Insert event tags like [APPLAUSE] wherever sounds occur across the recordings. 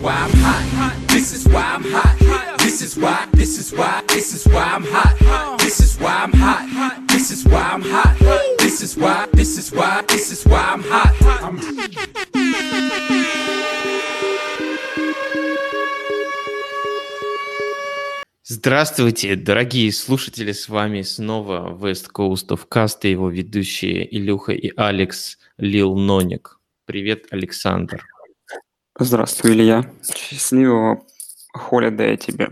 why I'm hot. This is why I'm hot. This is why, this is why, this is why I'm hot. This is why I'm hot. This is why I'm hot. This is why, this is why, this is why I'm hot. I'm Здравствуйте, дорогие слушатели, с вами снова West Coast of Cast и его ведущие Илюха и Алекс Лил Ноник. Привет, Александр. Здравствуй, Илья. Счастливого холидея тебе.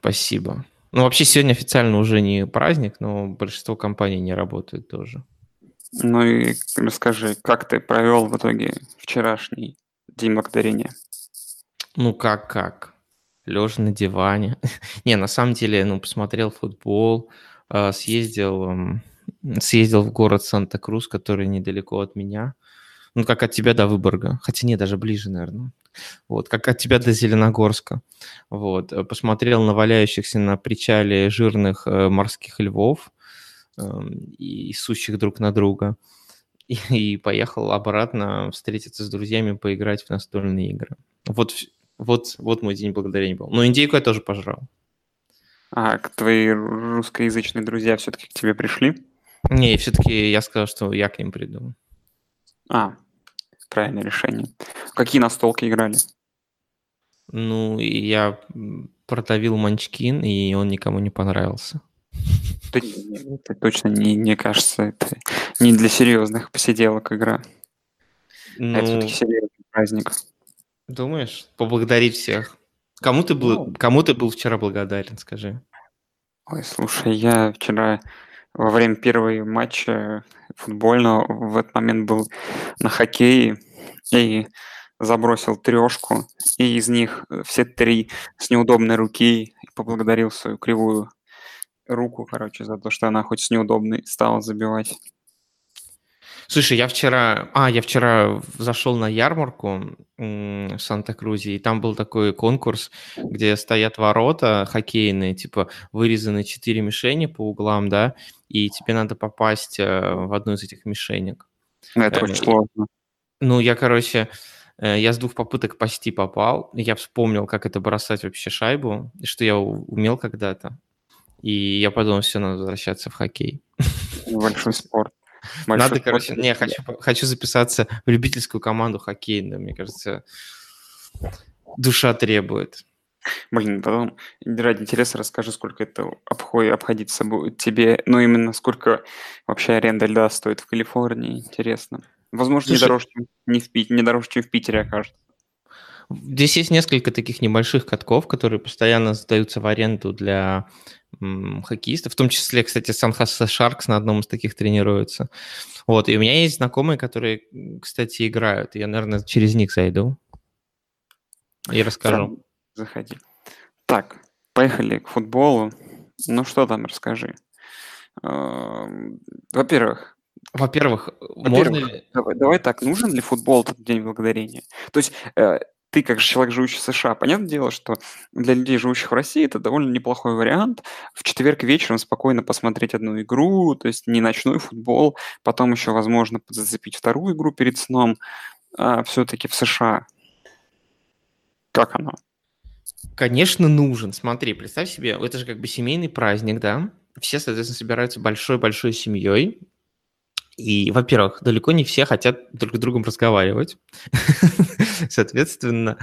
Спасибо. Ну, вообще, сегодня официально уже не праздник, но большинство компаний не работают тоже. Ну и расскажи, как ты провел в итоге вчерашний День Благодарения? Ну, как-как? Лежа на диване. [LAUGHS] не, на самом деле, ну, посмотрел футбол, а, съездил, съездил в город Санта-Крус, который недалеко от меня. Ну, как от тебя до Выборга. Хотя не, даже ближе, наверное. Вот, как от тебя до Зеленогорска. Вот, э, посмотрел на валяющихся на причале жирных э, морских львов э, и сущих друг на друга. И, [LAUGHS] и поехал обратно встретиться с друзьями, поиграть в настольные игры. Вот, вот, вот мой день благодарения был. Но индейку я тоже пожрал. А твои русскоязычные друзья все-таки к тебе пришли? Не, все-таки я сказал, что я к ним приду. А, правильное решение. Какие настолки играли? Ну, я продавил Манчкин, и он никому не понравился. Это, это точно не, не кажется, это не для серьезных посиделок игра. Ну, это все-таки серьезный праздник. Думаешь? Поблагодарить всех. Кому ты был, ну, кому ты был вчера благодарен, скажи? Ой, слушай, я вчера во время первого матча футбольного. В этот момент был на хоккее и забросил трешку, и из них все три с неудобной руки. Поблагодарил свою кривую руку, короче, за то, что она хоть с неудобной стала забивать. Слушай, я вчера, а, я вчера зашел на ярмарку в Санта-Крузе, и там был такой конкурс, где стоят ворота хоккейные, типа вырезаны четыре мишени по углам, да, и тебе надо попасть э, в одну из этих мишенек. Это э, очень сложно. Ну, я, короче, э, я с двух попыток почти попал. Я вспомнил, как это бросать вообще шайбу, что я умел когда-то. И я подумал, все, надо возвращаться в хоккей. Большой [LAUGHS] спорт. Большой надо, спорт. короче, не, хочу, хочу записаться в любительскую команду хоккейную. Мне кажется, душа требует. Блин, потом ради интереса расскажи, сколько это обходит, обходится будет тебе, ну именно сколько вообще аренда льда стоит в Калифорнии, интересно. Возможно, Слушай, не дороже, чем не, в Пит... не дороже, чем в Питере окажется. Здесь есть несколько таких небольших катков, которые постоянно сдаются в аренду для м, хоккеистов. В том числе, кстати, Сан-Хосе Шаркс на одном из таких тренируется. Вот, и у меня есть знакомые, которые, кстати, играют. Я, наверное, через них зайду и расскажу. Заходи. Так, поехали к футболу. Ну что там, расскажи. Во-первых, во-первых, можно ли... Давай, давай так, нужен ли футбол этот День Благодарения? То есть э, ты, как человек, живущий в США, понятное дело, что для людей, живущих в России, это довольно неплохой вариант. В четверг вечером спокойно посмотреть одну игру, то есть не ночной футбол, потом еще, возможно, зацепить вторую игру перед сном. А все-таки в США. Как оно? Конечно, нужен. Смотри, представь себе, это же как бы семейный праздник, да? Все, соответственно, собираются большой-большой семьей, и, во-первых, далеко не все хотят друг с другом разговаривать. [LAUGHS] Соответственно,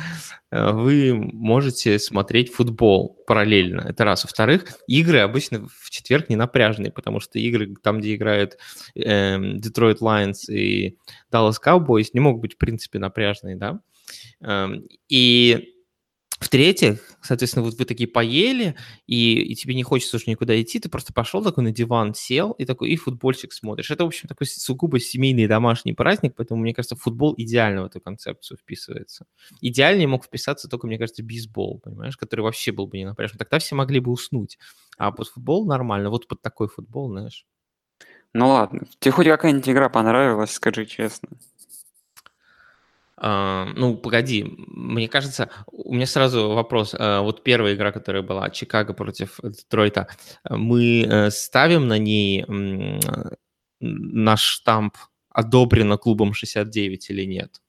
э, вы можете смотреть футбол параллельно. Это раз. Во-вторых, игры обычно в четверг не напряжные, потому что игры, там, где играют э, Detroit Lions и Dallas Cowboys, не могут быть, в принципе, напряжные, да. Эм, и в-третьих, соответственно, вот вы такие поели, и, и тебе не хочется уже никуда идти, ты просто пошел такой на диван, сел, и такой, и футбольчик смотришь. Это, в общем, такой сугубо семейный домашний праздник, поэтому, мне кажется, футбол идеально в эту концепцию вписывается. Идеальнее мог вписаться только, мне кажется, бейсбол, понимаешь, который вообще был бы не напряжен. Тогда все могли бы уснуть. А под футбол нормально, вот под такой футбол, знаешь. Ну ладно, тебе хоть какая-нибудь игра понравилась, скажи честно. А, ну, погоди, мне кажется, у меня сразу вопрос. А, вот первая игра, которая была, Чикаго против Детройта, мы э, ставим на ней наш штамп «одобрено клубом 69» или нет?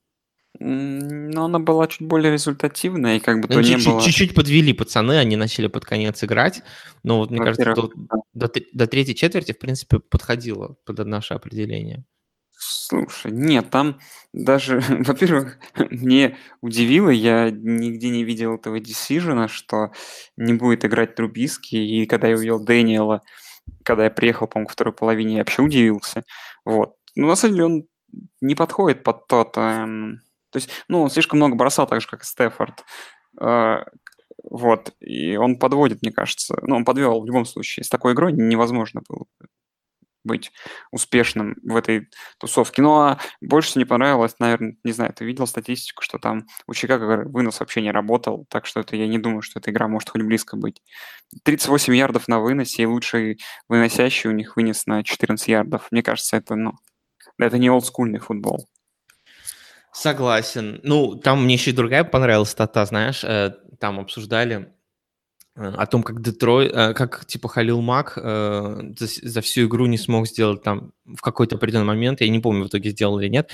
Но она была чуть более результативная, и как бы Ну, то не чуть-чуть, было... чуть-чуть подвели пацаны, они начали под конец играть. Но вот мне кажется, до, да. до, до третьей четверти, в принципе, подходило под наше определение. Слушай, нет, там даже, [LAUGHS] во-первых, мне удивило, я нигде не видел этого decision, что не будет играть Трубиский, и когда я увидел Дэниела, когда я приехал, по-моему, ко второй половине, я вообще удивился. Вот. Ну, на самом деле, он не подходит под тот... эм, то есть, ну, он слишком много бросал, так же, как и Стефорд. Э, вот. И он подводит, мне кажется. Ну, он подвел в любом случае. С такой игрой невозможно было быть успешным в этой тусовке. Ну, а больше не понравилось, наверное, не знаю, ты видел статистику, что там у Чикаго вынос вообще не работал, так что это я не думаю, что эта игра может хоть близко быть. 38 ярдов на выносе, и лучший выносящий у них вынес на 14 ярдов. Мне кажется, это, ну, это не олдскульный футбол. Согласен. Ну, там мне еще и другая понравилась стата, знаешь, э, там обсуждали о том, как Детройт, э, как типа Халил Мак э, за, за всю игру не смог сделать там в какой-то определенный момент, я не помню в итоге сделал или нет,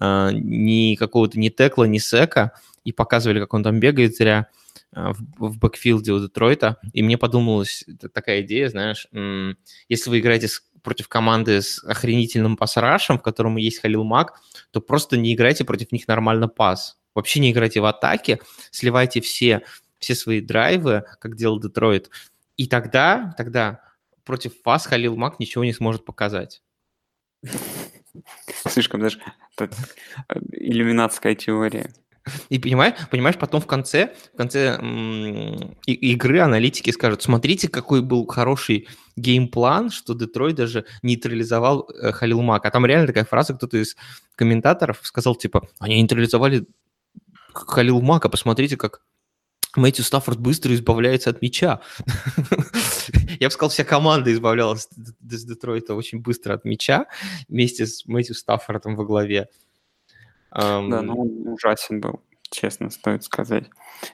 э, ни какого-то ни текла, ни сека, и показывали, как он там бегает зря в, в бэкфилде у Детройта, и мне подумалась такая идея, знаешь, если вы играете с- против команды с охренительным пасрашем, в котором есть Халил Мак, то просто не играйте против них нормально пас. Вообще не играйте в атаке, сливайте все, все свои драйвы, как делал Детройт. И тогда, тогда против вас Халил Мак ничего не сможет показать. Слишком даже иллюминатская теория. И понимаешь, понимаешь, потом в конце, в конце и- игры аналитики скажут, смотрите, какой был хороший геймплан, что Детройт даже нейтрализовал э, Халил Мак. А там реально такая фраза, кто-то из комментаторов сказал, типа, они нейтрализовали Халил Мака, посмотрите, как Мэтью Стаффорд быстро избавляется от мяча. [LAUGHS] Я бы сказал, вся команда избавлялась из Детройта очень быстро от мяча вместе с Мэтью Стаффордом во главе. Да, но он ужасен был, честно стоит сказать.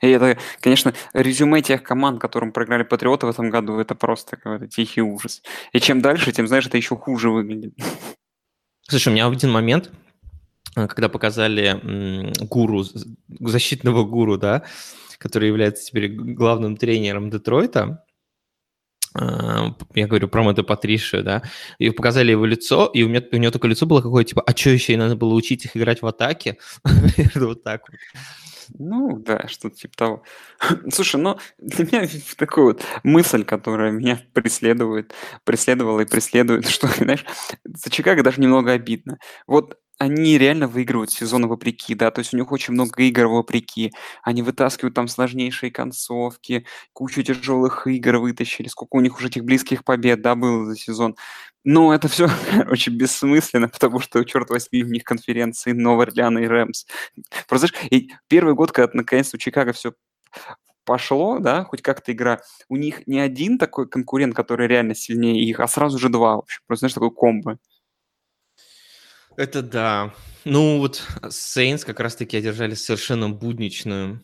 И это, конечно, резюме тех команд, которым проиграли Патриоты в этом году, это просто какой-то тихий ужас. И чем дальше, тем, знаешь, это еще хуже выглядит. Слушай, у меня один момент, когда показали гуру, защитного гуру, да, который является теперь главным тренером Детройта, э, я говорю про Мэтта Патришию, да, и показали его лицо, и у, меня, у него такое лицо было какое, типа, а что еще, и надо было учить их играть в атаке? [LAUGHS] Вот так вот. Ну, да, что-то типа того. [LAUGHS] Слушай, ну, для меня [LAUGHS] такая вот мысль, которая меня преследует, преследовала и преследует, что, знаешь, за Чикаго даже немного обидно. Вот они реально выигрывают сезоны вопреки, да, то есть у них очень много игр вопреки. Они вытаскивают там сложнейшие концовки, кучу тяжелых игр вытащили, сколько у них уже этих близких побед, да, было за сезон. Но это все [LAUGHS] очень бессмысленно, потому что, черт возьми, в них конференции Новый Орлеан и Рэмс. Просто знаешь, и первый год, когда наконец-то у Чикаго все пошло, да, хоть как-то игра, у них не один такой конкурент, который реально сильнее их, а сразу же два, в общем, просто, знаешь, такой комбо. Это да. Ну вот Сейнс как раз-таки одержали совершенно будничную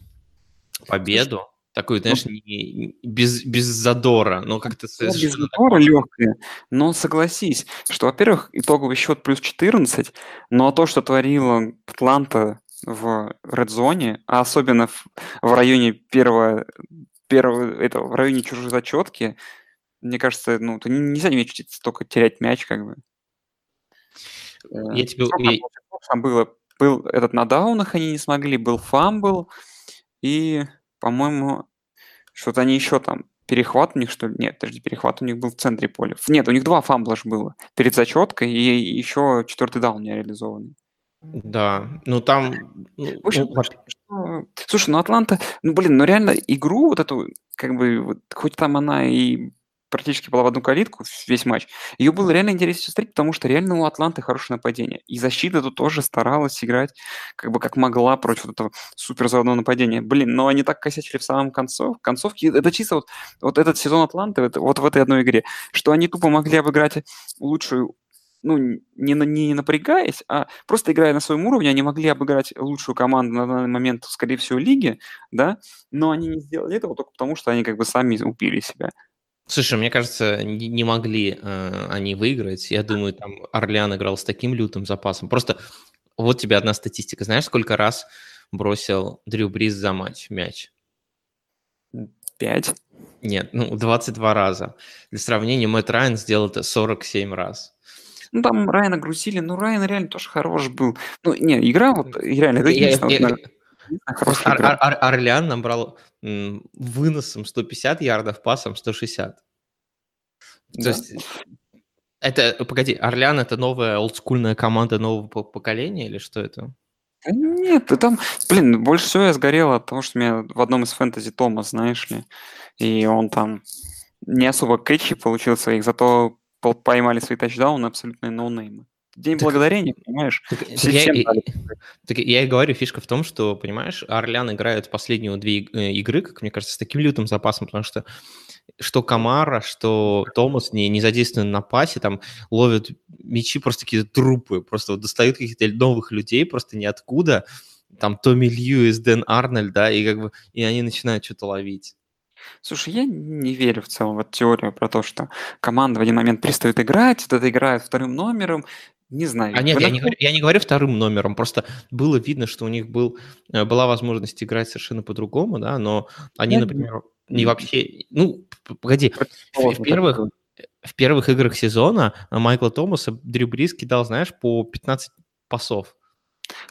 победу. Такую, знаешь, не- без, без задора, но как-то Ну, без задора легкая, но согласись, что, во-первых, итоговый счет плюс 14, но то, что творила Атланта в редзоне, а особенно в, в районе первого, первого этого, в районе чужой зачетки, мне кажется, ну, нельзя не учить столько терять мяч, как бы. Э, Я тебе- я- там было, был этот на даунах они не смогли, был фамбл, и, по-моему, что-то они еще там, перехват у них, что ли? Нет, подожди, перехват у них был в центре поля. Нет, у них два фамбла ж было. Перед зачеткой и еще четвертый даун не реализованный. Да, ну там... ну, В общем, ну, Слушай, ну Атланта, ну блин, ну реально игру вот эту, как бы, вот, хоть там она и практически была в одну калитку весь матч, ее было реально интересно смотреть, потому что реально у Атланты хорошее нападение. И защита тут тоже старалась играть как бы как могла против этого супер заводного нападения. Блин, но они так косячили в самом концов, концовке. Это чисто вот, вот этот сезон Атланты, это, вот в этой одной игре, что они тупо могли обыграть лучшую ну, не, не напрягаясь, а просто играя на своем уровне, они могли обыграть лучшую команду на данный момент, скорее всего, лиги, да, но они не сделали этого только потому, что они как бы сами убили себя. Слушай, мне кажется, не, могли э, они выиграть. Я думаю, там Орлеан играл с таким лютым запасом. Просто Вот тебе одна статистика. Знаешь, сколько раз бросил Дрю Бриз за матч мяч? Пять. Нет, ну, 22 раза. Для сравнения, Мэтт Райан сделал это 47 раз. Ну, там Райана грузили, ну, Райан реально тоже хорош был. Ну, не, игра вот, реально, Я- я- я- Ор- Ор- Орлеан набрал м, выносом 150 ярдов, пасом 160. То Да. есть это, погоди, Орлеан это новая олдскульная команда нового по- поколения или что это? Да нет, там, блин, больше всего я сгорел от того, что меня в одном из фэнтези Томас, знаешь ли, и он там не особо кэтчи получил своих, зато поймали свои тачдауны абсолютные ноунеймы. День Так- благодарения, понимаешь? Так, Все я, и- [LAUGHS] так я и говорю, фишка в том, что, понимаешь, Орлян играет последние две э, игры, как мне кажется, с таким лютым запасом, потому что что Камара, что Томас не, не задействованы на пасе, там ловят мячи просто какие-то трупы, просто вот достают каких-то новых людей просто ниоткуда, там Томми Льюис, Дэн Арнольд, да, и как бы, и они начинают что-то ловить. Слушай, я не верю в целом в эту теорию про то, что команда в один момент перестает играть, вот это играет вторым номером. Не знаю. А нет, Вы я не, нахуй- говорю, я не говорю вторым номером, просто было видно, что у них был, э, была возможность играть совершенно по-другому, да, но они, Я не- например, не не- вообще, ну, погоди, в, первых, в первых играх сезона э, Майкла Томаса Дрю Брис кидал, знаешь, по 15 пасов.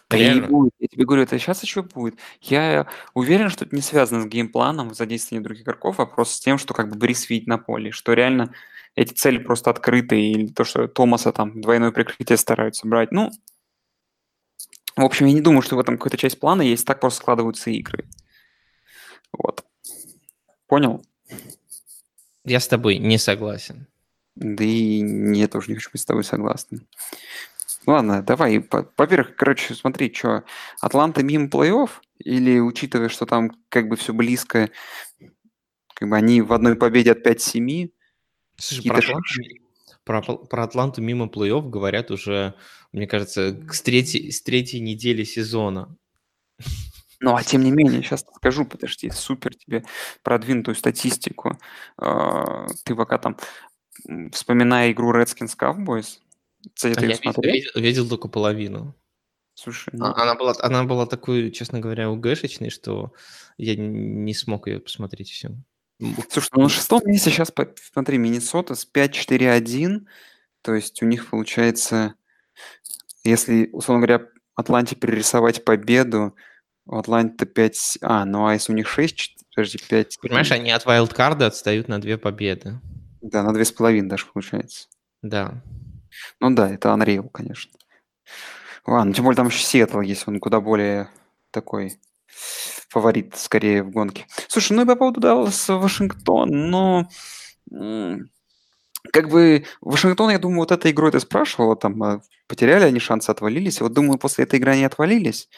Да и будет. Я тебе говорю, это сейчас еще будет. Я уверен, что это не связано с геймпланом, задействованием других игроков, а просто с тем, что как бы Брис видит на поле, что реально эти цели просто открыты, или то, что Томаса там двойное прикрытие стараются брать. Ну, в общем, я не думаю, что в этом какая-то часть плана есть, так просто складываются игры. Вот. Понял? Я с тобой не согласен. Да и не, я тоже не хочу быть с тобой согласен. Ладно, давай. Во-первых, короче, смотри, что, Атланта мимо плей-офф? Или, учитывая, что там как бы все близко, как бы они в одной победе от 5-7, Слушай, про Атланту, про, про Атланту мимо плей-офф говорят уже, мне кажется, с третьей, с третьей недели сезона. ну, а тем не менее, сейчас скажу, подожди, супер тебе продвинутую статистику. А, Ты пока там, вспоминая игру Redskins Cowboys, кстати, А ты я смотрел? видел- видел только половину. Слушай, А- ну, Она была, она была такой, честно говоря, угэшечной, что я не смог ее посмотреть всю. Слушай, ну на шестом месте сейчас, смотри, Миннесота с 5-4-1, то есть у них получается, если, условно говоря, Атланте перерисовать победу, у Атланты 5... А, ну а если у них 6, подожди, 5... Понимаешь, они от вайлдкарда отстают на две победы. Да, на 2,5 даже получается. Да. Ну да, это Unreal, конечно. Ладно, тем более там еще Сиэтл есть, он куда более такой фаворит скорее в гонке. Слушай, ну и по поводу Далласа Вашингтон, ну, м, как бы Вашингтон, я думаю, вот этой игрой ты спрашивала, там, а, потеряли они шансы, отвалились. Вот думаю, после этой игры они отвалились,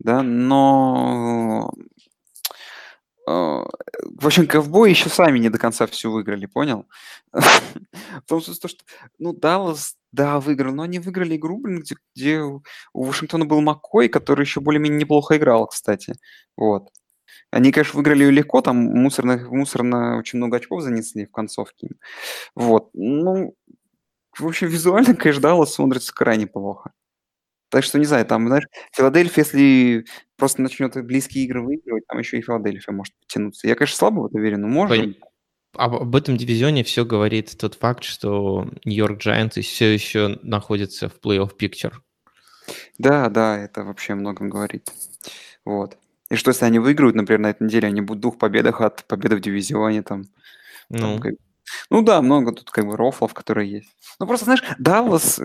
да, но в общем, ковбои еще сами не до конца все выиграли, понял? В том смысле, что, ну, Даллас, да, выиграл, но они выиграли игру, блин, где, где у Вашингтона был Маккой, который еще более-менее неплохо играл, кстати. Вот. Они, конечно, выиграли её легко, там мусорно, мусорно очень много очков занесли в концовке. Вот. Ну, в общем, визуально, конечно, Даллас смотрится крайне плохо. Так что, не знаю, там, знаешь, Филадельфия, если просто начнет близкие игры выигрывать, там еще и Филадельфия может потянуться. Я, конечно, слабо в это верю, но может. Пон- Об, об этом дивизионе все говорит тот факт, что Нью-Йорк Giants все еще находится в плей-офф пикчер. Да, да, это вообще многом говорит. Вот. И что, если они выиграют, например, на этой неделе, они будут в двух победах от победы в дивизионе, там, там Ну, как- Ну да, много тут как бы рофлов, которые есть. Ну просто, знаешь, Даллас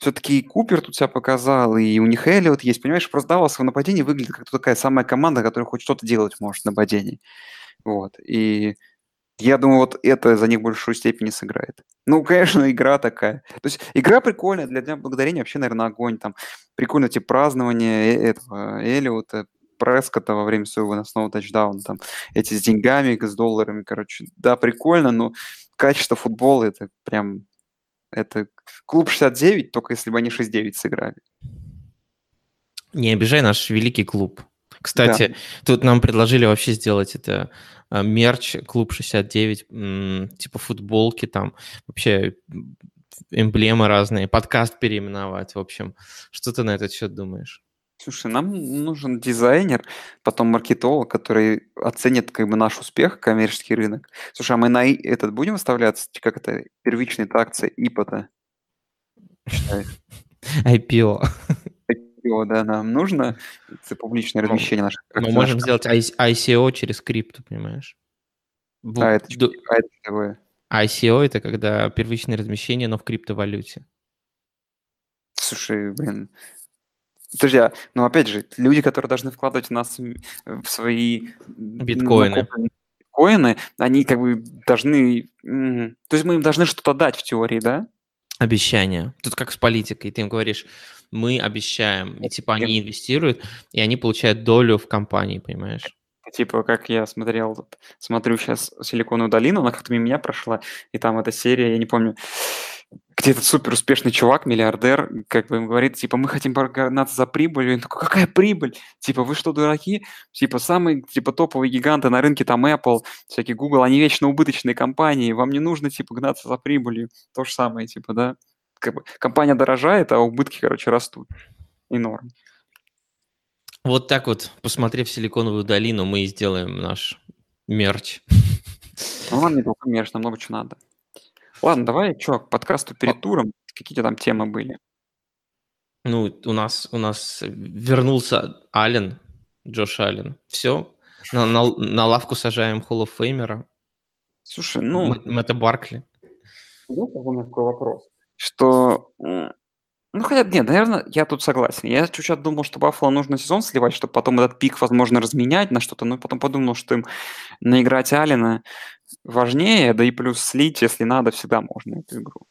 все-таки Купер тут себя показал, и у них Эллиот есть, понимаешь? Просто Даллас в нападении выглядит как такая самая команда, которая хоть что-то делать может в нападении. Вот. И я думаю, вот это за них в большую степени сыграет. Ну, конечно, игра такая. То есть игра прикольная, для Дня Благодарения вообще, наверное, огонь. Там прикольно эти празднования э- этого Эллиота, Прескота во время своего выносного тачдауна, там эти с деньгами, с долларами, короче. Да, прикольно, но качество футбола это прям... Это клуб 69, только если бы они 6-9 сыграли. не обижай наш великий клуб. Кстати, тут нам предложили вообще сделать это а, мерч клуб 69, м, типа футболки там. Вообще эмблемы разные, подкаст переименовать, в общем. Что ты на этот счет думаешь? Слушай, нам нужен дизайнер, потом маркетолог, который оценит как бы наш успех, коммерческий рынок. Слушай, а мы на этот будем выставляться, как это, первичная акция ИПО-то? IPO. IPO, да, нам нужно это публичное ну, размещение наших. Мы можем сделать ICO через крипту, понимаешь? А это, а это такое? ICO это когда первичное размещение, но в криптовалюте. Слушай, блин, Друзья, ну опять же, люди, которые должны вкладывать в нас в свои биткоины, биткоины они как бы должны... То есть мы им должны что-то дать в теории, да? Обещание. Тут как с политикой. Ты им говоришь, мы обещаем, и типа они инвестируют, и они получают долю в компании, понимаешь? Типа, как я смотрел, смотрю сейчас «Силиконовую долину», она как-то мимо меня прошла, и там эта серия, я не помню, где этот супер успешный чувак, миллиардер, как бы им говорит, типа, мы хотим погнаться за прибылью. И он такой, какая прибыль? Типа, вы что, дураки? Типа, самые, типа, топовые гиганты на рынке, там, Apple, всякие Google, они вечно убыточные компании, вам не нужно, типа, гнаться за прибылью. То же самое, типа, да? Как бы компания дорожает, а убытки, короче, растут. И норм. Вот так вот, посмотрев Силиконовую долину, мы и сделаем наш мерч. Ну, нам не только мерч, нам много чего надо. Ладно, давай, чё, к подкасту перед туром. Какие там темы были? Ну, у нас, у нас вернулся Аллен, Джош Аллен. Все, на, на, на лавку сажаем Холл оф Феймера. Слушай, ну... Мэтта Баркли. Ну, у меня такой вопрос. Что ну, хотя, нет, наверное, я тут согласен. Я чуть-чуть думал, что Баффало нужно сезон сливать, чтобы потом этот пик, возможно, разменять на что-то, но потом подумал, что им наиграть Алина важнее, да и плюс слить, если надо, всегда можно эту игру.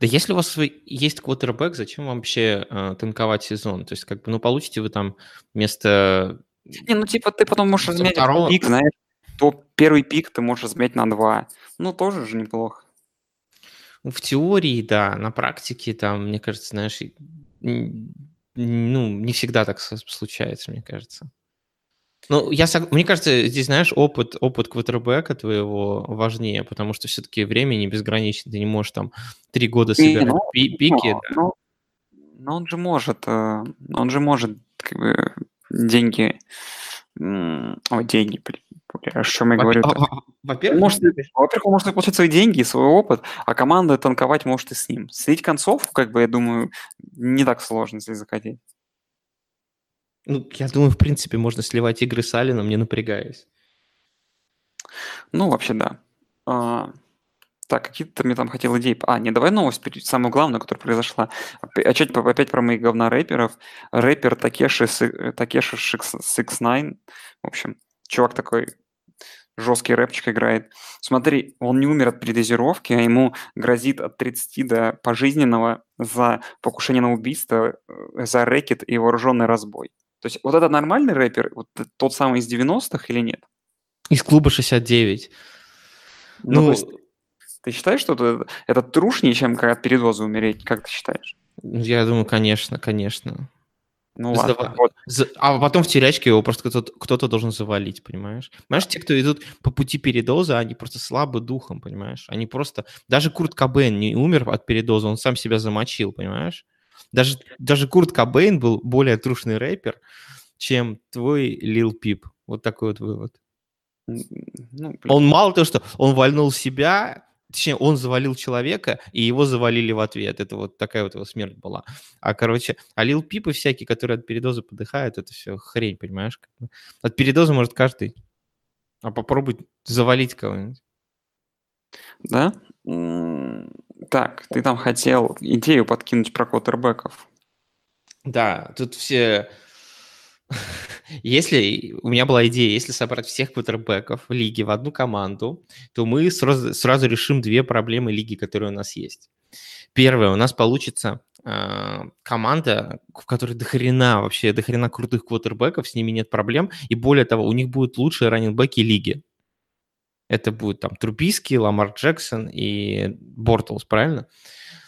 Да если у вас есть квотербек, зачем вам вообще э, танковать сезон? То есть, как бы, ну, получите вы там вместо... Не, ну, типа, ты потом можешь разменять второго... пик, знаешь, то первый пик ты можешь разменять на два. Ну, тоже же неплохо. Ну, в теории, да, на практике там, мне кажется, знаешь, ну, не всегда так случается, мне кажется. Ну, я, мне кажется, здесь, знаешь, опыт, опыт квотербека твоего важнее, потому что все-таки время не безгранично, ты не можешь там три года собирать ну, пи пики. Но, да. но, но он же может, э, он же может как бы деньги, о, деньги, о чем я говорю? Во-первых, может, [LAUGHS] во-первых, он может получать свои деньги и свой опыт, а команда танковать может и с ним. Слить концовку, как бы, я думаю, не так сложно, если захотеть. Ну, я думаю, в принципе, можно сливать игры с Алином, не напрягаясь. Ну, вообще, да. А, так, какие-то мне там хотел идеи. А, не, давай новость, самую главную, которая произошла. Опять, опять про моих говна рэперов. Рэпер Такеши, Такеши 69, в общем, чувак такой жесткий рэпчик играет. Смотри, он не умер от передозировки, а ему грозит от 30 до пожизненного за покушение на убийство, э, за рэкет и вооруженный разбой. То есть вот это нормальный рэпер, вот тот самый из 90-х или нет? Из клуба 69. Ну, ну есть, ты считаешь, что это, это трушнее, чем от передоза умереть? Как ты считаешь? Я думаю, конечно, конечно. Ну ладно. Вот. А потом в терячке его просто кто-то, кто-то должен завалить, понимаешь? Понимаешь, те, кто идут по пути передоза, они просто слабы духом, понимаешь? Они просто... Даже Курт Кобейн не умер от передоза, он сам себя замочил, понимаешь? Даже, даже Курт Кобейн был более трушный рэпер, чем твой Лил Пип. Вот такой вот вывод. Ну, он мало того, что он вальнул себя, Точнее, он завалил человека, и его завалили в ответ. Это вот такая вот его смерть была. А, короче, а Лил Пипы всякие, которые от передоза подыхают, это все хрень, понимаешь? От передоза может каждый. А попробуй завалить кого-нибудь. Да? Так, ты там хотел идею подкинуть про квотербеков. Да, тут все если у меня была идея, если собрать всех квотербеков в лиге в одну команду, то мы сразу, сразу решим две проблемы лиги, которые у нас есть. Первое, у нас получится э, команда, в которой дохрена вообще, дохрена крутых квотербеков, с ними нет проблем, и более того, у них будут лучшие раннинбеки лиги. Это будет там Трубийский, Ламар Джексон и Бортлс, правильно?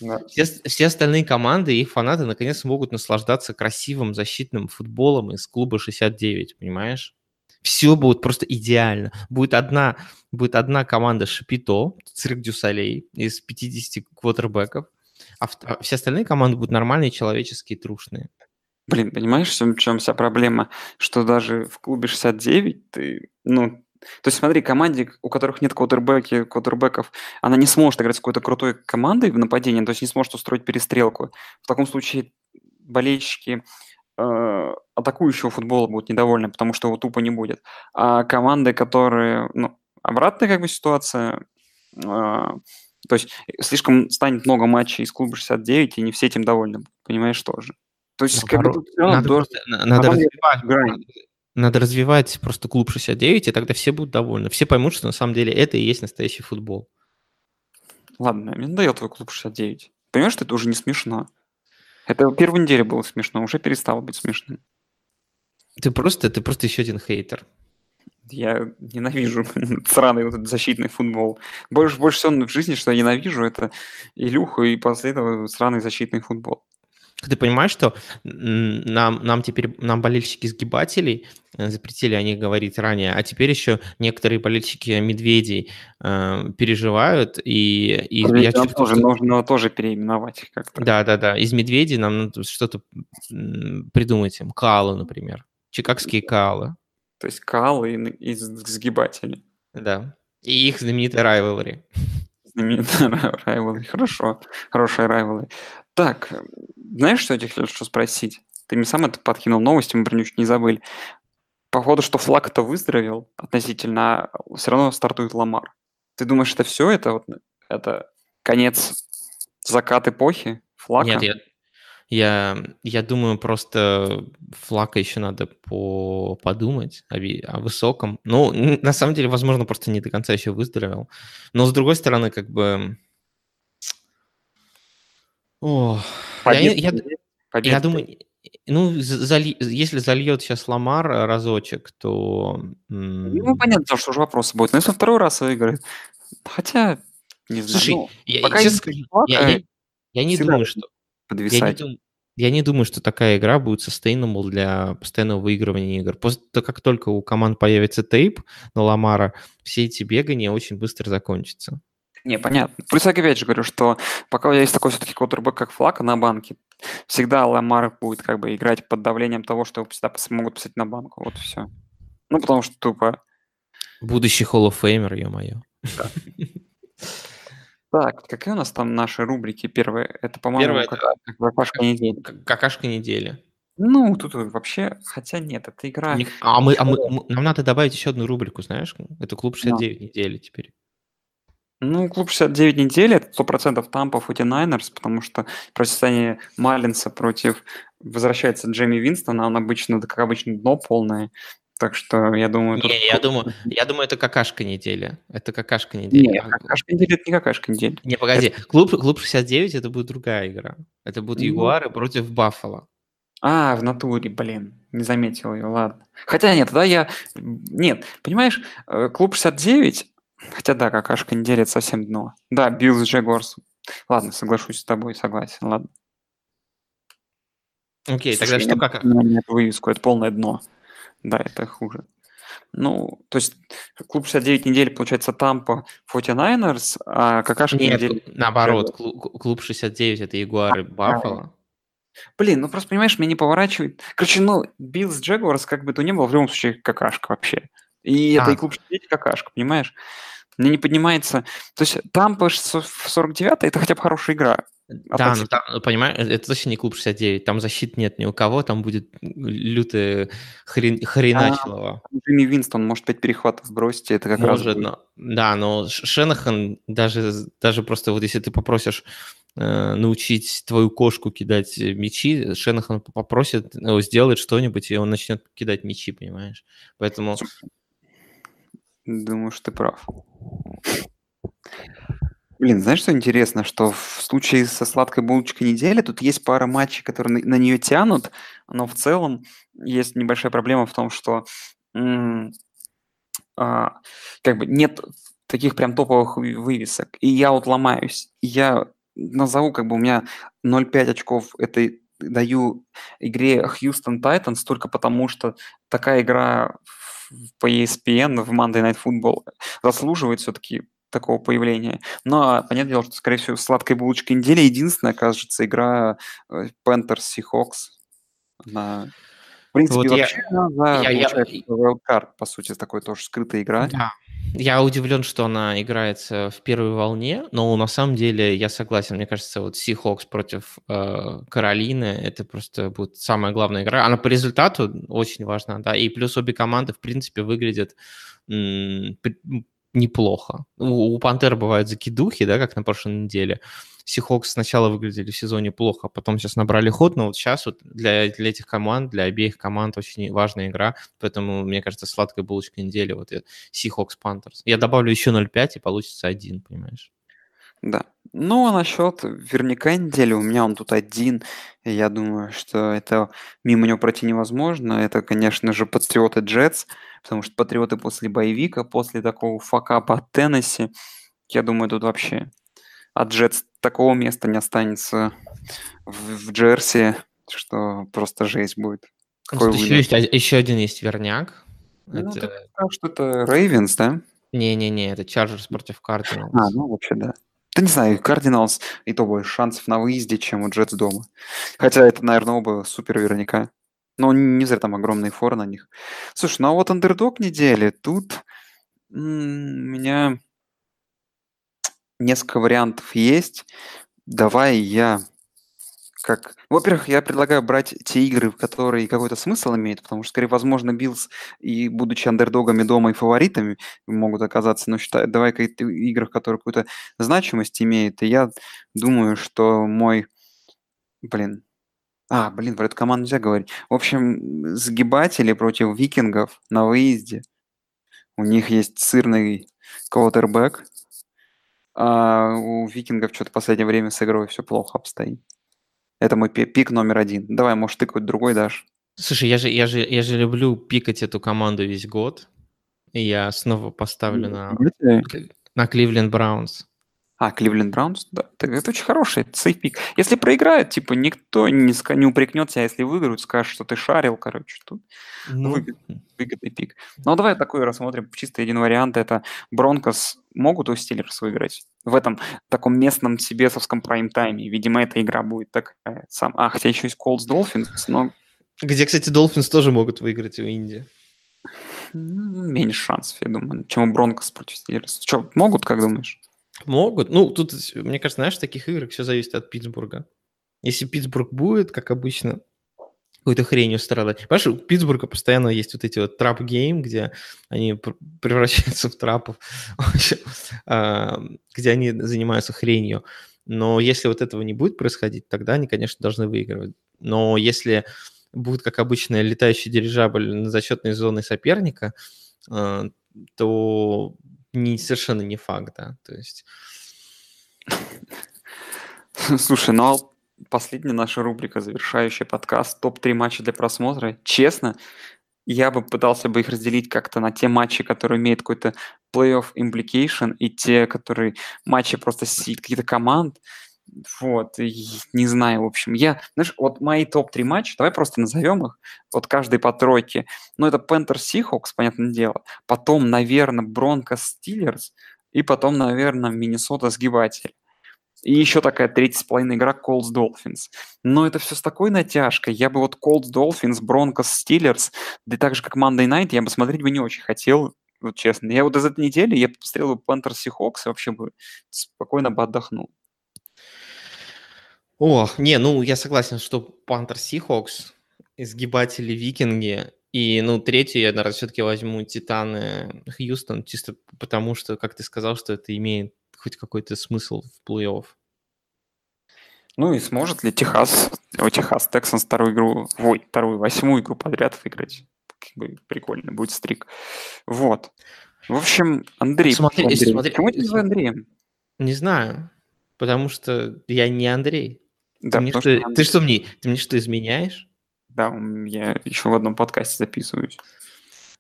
Да. Все, все остальные команды и их фанаты наконец могут наслаждаться красивым защитным футболом из клуба 69, понимаешь? Все будет просто идеально. Будет одна, будет одна команда Шапито, Цирк дю Солей из 50 квотербеков, а, а все остальные команды будут нормальные, человеческие, трушные. Блин, понимаешь, в чем вся проблема? Что даже в клубе 69 ты, ну, то есть смотри, команде, у которых нет квотербеки, квотербеков, она не сможет играть с какой-то крутой командой в нападении, то есть не сможет устроить перестрелку. В таком случае болельщики э, атакующего футбола будут недовольны, потому что его тупо не будет. А команды, которые, ну, обратная как бы ситуация, э, то есть слишком станет много матчей из клуба 69, и не все этим довольны, понимаешь, тоже. То есть, как бы, тут надо, просто, надо, развивать, надо развивать просто клуб 69, и тогда все будут довольны. Все поймут, что на самом деле это и есть настоящий футбол. Ладно, мне надоел твой клуб 69. Понимаешь, что это уже не смешно. Это первую неделю было смешно, уже перестало быть смешным. Ты просто, ты просто еще один хейтер. Я ненавижу [LAUGHS] сраный вот этот защитный футбол. Больше, больше всего в жизни, что я ненавижу, это Илюху и после этого сраный защитный футбол. Ты понимаешь, что нам, нам теперь, нам болельщики-сгибателей э, запретили о них говорить ранее, а теперь еще некоторые болельщики медведей э, переживают, и, и я чувствую, тоже, что... Нужно тоже переименовать как-то. Да-да-да, из медведей нам надо что-то придумать им. Калы, например. Чикагские калы. То есть калы из сгибателей. Да. И их знаменитый rivalry. Знаменитый [LAUGHS] rivalry. Хорошо. Хорошая rivalry. Так, знаешь, что я тебя хотел что спросить? Ты мне сам это подкинул новости, мы про нее не забыли. Походу, что флаг это выздоровел относительно, а все равно стартует Ламар. Ты думаешь, это все? Это, вот, это конец, закат эпохи флага? Нет, я, я, я думаю, просто флага еще надо по, подумать о, о высоком. Ну, на самом деле, возможно, просто не до конца еще выздоровел. Но, с другой стороны, как бы... О, я, я, я думаю, ну, зали, если зальет сейчас Ламар разочек, то... Ну, понятно, что уже вопросы будут. Но если второй раз выиграет... Хотя, не знаю. Слушай, ну, я, пока я, скажу, я, я, я не думаю, что... Я не, дум, я не думаю, что такая игра будет sustainable для постоянного выигрывания игр. После того, как только у команд появится тейп на Ламара, все эти бегания очень быстро закончатся. Не, понятно. Плюс я опять же говорю, что пока есть такой все-таки квотербек, как Флака на банке, всегда Ламар будет как бы играть под давлением того, что его всегда могут писать на банку. Вот все. Ну, потому что тупо. Будущий Hall of Famer, ё-моё. Так, какие у нас там наши рубрики первые? Это, по-моему, как, как какашка недели. Какашка недели. Ну, тут вообще, хотя нет, это игра... Не, а мы, а мы, нам надо добавить еще одну рубрику, знаешь? Это клуб 69 да. недели теперь. Ну, клуб 69 недель это 100% Тампа 49ers, потому что противостояние Маллинса против возвращается Джейми Винстона, он обычно, как обычно, дно полное. Так что я думаю... Не, я, думаю я думаю, это какашка недели. Это какашка недели. Нет, какашка недели это не какашка недели. Не, погоди. Это... Клуб, клуб 69 это будет другая игра. Это будут Ягуары ну... против Баффало. А, в натуре, блин. Не заметил ее, ладно. Хотя нет, тогда я... Нет, понимаешь, э, клуб 69 Хотя да, какашка не делит совсем дно. Да, Биллс Джегорс. Ладно, соглашусь с тобой, согласен, ладно. Окей, Слушай, тогда что как? Нет вывеску, это полное дно. Да, это хуже. Ну, то есть клуб 69 недель, получается, Тампа 49ers, а какашка Нет, недель... наоборот, клуб, клуб 69 это Ягуары Баффало. Блин, ну просто, понимаешь, меня не поворачивает. Короче, ну, Bills Jaguars, как бы то ни было, в любом случае какашка вообще. И а. это и клуб 69 какашка, понимаешь? Мне не поднимается... То есть там в 49 это хотя бы хорошая игра. А да, ну, там, ну, понимаешь, это точно не клуб 69, там защит нет ни у кого, там будет лютая хрен, хреначилова. А, Джеймис Винстон может 5 перехватов бросить, это как может, раз... Будет. Но, да, но Шенахан даже, даже просто вот если ты попросишь э, научить твою кошку кидать мячи, Шенахан попросит, ну, сделает что-нибудь, и он начнет кидать мячи, понимаешь? Поэтому... Думаю, что ты прав. Блин, знаешь, что интересно? Что в случае со сладкой булочкой недели тут есть пара матчей, которые на, на нее тянут, но в целом есть небольшая проблема в том, что м- а, как бы нет таких прям топовых вывесок. И я вот ломаюсь. Я назову, как бы у меня 0,5 очков этой даю игре Houston Titans только потому, что такая игра по ESPN в Monday Night Football заслуживает все-таки такого появления. Но понятное дело, что, скорее всего, сладкой булочкой недели единственная, кажется, игра э, Panthers Seahawks. Она, в принципе, Вот я- вообще она я- я- wildcard, по сути, такой тоже скрытая игра. Да. Я удивлен, что она играется в первой волне, но на самом деле я согласен. Мне кажется, вот Seahawks против э, Каролины это просто будет самая главная игра. Она по результату очень важна, да. И плюс обе команды, в принципе, выглядят м, неплохо. У, у Пантер бывают закидухи, да, как на прошлой неделе. Seahawks сначала выглядели в сезоне плохо, а потом сейчас набрали ход, но вот сейчас вот для, для этих команд, для обеих команд очень важная игра, поэтому, мне кажется, сладкая булочка недели вот Seahawks Panthers. Я добавлю еще 0,5 и получится один, понимаешь? Да. Ну, а насчет верняка недели, у меня он тут один. и Я думаю, что это мимо него пройти невозможно. Это, конечно же, Патриоты Джетс, потому что Патриоты после боевика, после такого факапа от Теннесси, я думаю, тут вообще от Джетс такого места не останется в, в Джерси, что просто жесть будет. Какой еще, есть, еще один есть верняк. Ну, Это- ты сказал, что это Рейвенс, да? Не-не-не, это Chargers против Cardinals. А, ну вообще да. Да не знаю, Кардиналс и то больше шансов на выезде, чем у Джетс дома. Хотя это, наверное, оба супер верняка. Но не зря там огромный фор на них. Слушай, ну а вот андердог недели, тут у меня несколько вариантов есть. Давай я как... Во-первых, я предлагаю брать те игры, которые какой-то смысл имеют, потому что, скорее, возможно, Bills, и будучи андердогами дома и фаворитами, могут оказаться, но считаю, давай какие-то игры, которые какую-то значимость имеют, и я думаю, что мой... Блин. А, блин, про эту команду нельзя говорить. В общем, сгибатели против викингов на выезде. У них есть сырный квотербек, а у викингов что-то в последнее время с игрой все плохо обстоит. Это мой пи- пик номер один. Давай, может, ты какой-то другой дашь? Слушай, я же, я, же, я же люблю пикать эту команду весь год. И я снова поставлю на, на Кливленд Браунс. А, Кливленд Браунс? Да, так это очень хороший, это сейф пик. Если проиграют, типа, никто не, ска- не упрекнет тебя, если выиграют, скажет, что ты шарил, короче, тут Ну, выгодный, выгодный пик. Ну, давай такой рассмотрим. Чисто один вариант. Это Broncos могут у Steelers выиграть в этом таком местном CBS-овском прайм-тайме. Видимо, эта игра будет такая сам. А, хотя еще есть Colts Dolphins, но Где, кстати, Dolphins тоже могут выиграть в Инди. меньше шансов, я думаю, чем у Broncos против Steelers. Что, могут, как думаешь? Могут. Ну, тут, мне кажется, знаешь, в таких играх все зависит от Питтсбурга. Если Питтсбург будет, как обычно, какой-то хренью страдать. Понимаешь, у Питтсбурга постоянно есть вот эти вот trap game, где они пр- превращаются в трапов, [LAUGHS] а, где они занимаются хренью. Но если вот этого не будет происходить, тогда они, конечно, должны выигрывать. Но если будет, как обычно, летающий дирижабль на зачетной зоны соперника, а, то не, совершенно не факт, да. То есть [LAUGHS] Слушай, ну а последняя наша рубрика, завершающая подкаст, топ-3 матча для просмотра. Честно, я бы пытался бы их разделить как-то на те матчи, которые имеют какой-то плей-офф implication, и те, которые матчи просто каких-то команд. Вот, и не знаю, в общем, я, знаешь, вот мои топ-3 матча, давай просто назовем их, вот каждый по тройке. Ну, это Пентер Seahawks, понятное дело. Потом, наверное, Бронко Стиллерс, и потом, наверное, Миннесота Сгибатель. И еще такая третья с половиной игра Colts Dolphins. Но это все с такой натяжкой. Я бы вот Colts Dolphins, Broncos Steelers, да и так же как Monday Night, я бы смотреть бы не очень хотел, вот честно. Я вот из этой недели, я посмотрел бы Panthers Seahawks и вообще бы спокойно бы отдохнул. О, не, ну я согласен, что Пантер Сихокс, изгибатели Викинги, и, ну, третью я, наверное, все-таки возьму Титаны Хьюстон, чисто потому что, как ты сказал, что это имеет хоть какой-то смысл в плей-офф. Ну и сможет ли Техас, о, Техас Тексанс вторую игру, ой, вторую, восьмую игру подряд выиграть? Как бы прикольно, будет стрик. Вот. В общем, Андрей, Смотри, Андрей, смотри, почему ты смотри. Андреем? Не знаю, потому что я не Андрей. Да, ты, мне что, что ты что мне, ты мне что, изменяешь? Да, я еще в одном подкасте записываюсь.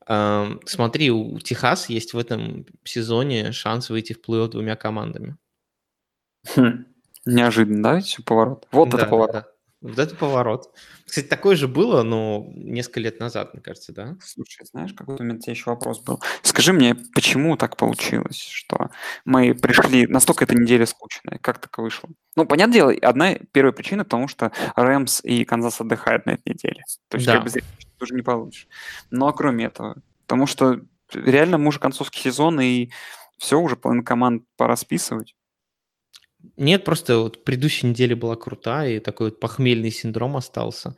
Ам, смотри, у Техас есть в этом сезоне шанс выйти в плей-офф двумя командами. Хм, Неожиданно, да, все поворот? Вот Да, это да, поворот. да. Вот это поворот. Кстати, такое же было, но несколько лет назад, мне кажется, да? Слушай, знаешь, какой-то у меня тебе еще вопрос был. Скажи мне, почему так получилось, что мы пришли... Настолько эта неделя скучная. Как так вышло? Ну, понятное дело, одна первая причина, потому что Рэмс и Канзас отдыхают на этой неделе. То есть, Да. как бы уже не получишь. Но кроме этого, потому что реально мы уже концовский сезон, и все, уже половина команд пора списывать. Нет, просто вот предыдущая неделя была крутая, и такой вот похмельный синдром остался.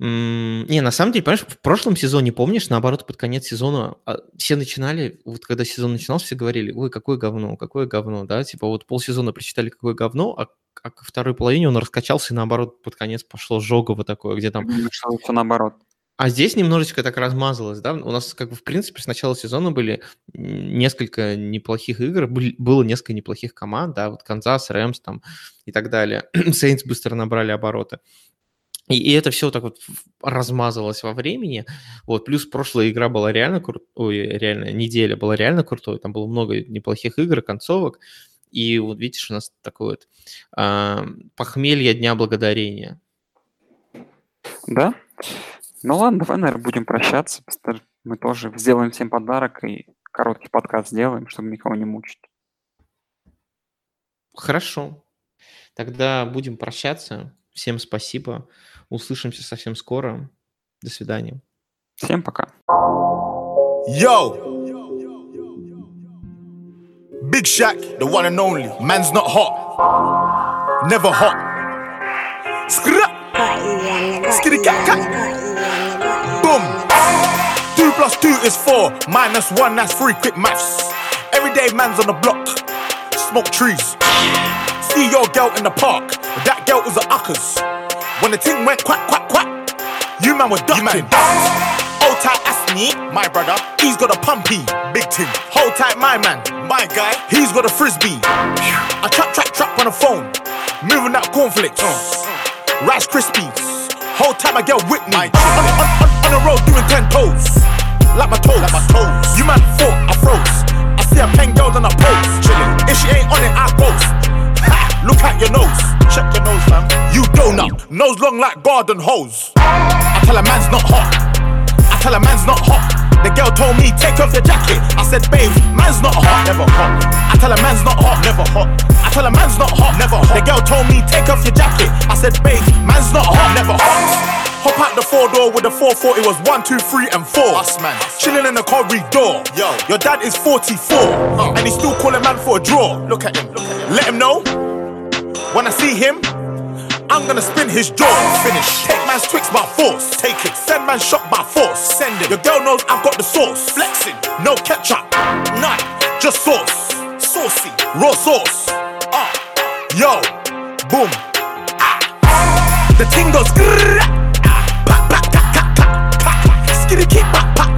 Не, на самом деле, понимаешь, в прошлом сезоне, помнишь, наоборот, под конец сезона а, все начинали, вот когда сезон начинался, все говорили, ой, какое говно, какое говно, да, типа вот полсезона прочитали, какое говно, а, а ко второй половине он раскачался, и наоборот, под конец пошло жогово такое, где там все наоборот. А здесь немножечко так размазалось, да? У нас, как бы, в принципе, с начала сезона были несколько неплохих игр, было несколько неплохих команд, да, вот Канзас, Рэмс там и так далее. [CLEARS THROAT] Сейнс быстро набрали обороты. И, и это все так вот размазалось во времени. Вот, плюс прошлая игра была реально крутой, ой, реально, неделя была реально крутой, там было много неплохих игр, концовок. И вот видишь, у нас такое вот а, похмелье Дня Благодарения. Да? Ну ладно, давай, наверное, будем прощаться. Мы тоже сделаем всем подарок и короткий подкаст сделаем, чтобы никого не мучить. Хорошо. Тогда будем прощаться. Всем спасибо. Услышимся совсем скоро. До свидания. Всем пока. Yo! Big Shaq, the one and only. Man's not hot. Never hot. Skra! Skitty cat cat. Boom! Two plus two is four. Minus one, that's three. Quick maths. Everyday man's on the block. Smoke trees. See your girl in the park. That girl was a uckers. When the thing went quack, quack, quack. You man were ducking. Hold tight, Asni, my brother. He's got a pumpy, big thing. Hold tight, my man, my guy. He's got a frisbee. I trap, trap, trap on the phone. Moving that cornflakes. Rice Krispies. Hold tight, my girl Whitney. on, on, on, on the road doing ten toes. Like my toes. Like my toes. You man thought I froze. I see a pen girl on a pose. Chilling. If she ain't on it, I ghost. Ha! Look at your nose. Check your nose, fam. You donut. Nose long like garden hose. I tell a man's not hot. I tell a man's not hot. The girl told me, take off your jacket. I said, babe, man's not hot. Never hot. I tell a man's not hot. Never hot. I tell a man's not hot. Never hot. The girl told me, take off your jacket. I said, babe, man's not hot. Never hot. Hop out the four door with the 440 was one, two, three, and four. Us man. Chilling in the corridor. Yo. Your dad is 44. And he's still calling man for a draw. Look at him. Look at him. Let him know. When I see him, I'm gonna spin his jaw. Finish. Take man's twix by force. Take it. Send man shot by force. Send it. Your girl knows I've got the sauce. Flexing. No ketchup. None. Just sauce. Saucy. Raw sauce. Ah. Yo. Boom. Ah. The ting goes. Skitty pa,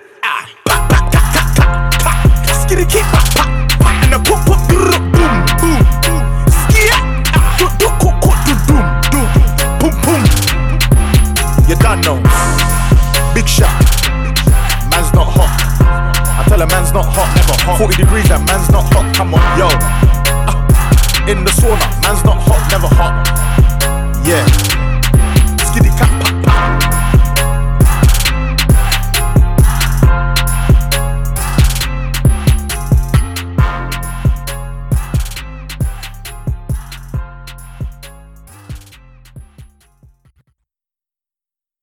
Skitty keep pa, pa, pa. And poop, poop, grrr, boom, boom, boom. Skia, ah, do, do, cook, cook, do, doom, doom, boom, boom. You done know. Big shot. Man's not hot. I tell a man's not hot, never hot. 40 degrees, that man's not hot. Come on, yo. Ah, in the sauna, man's not hot, never hot. Yeah.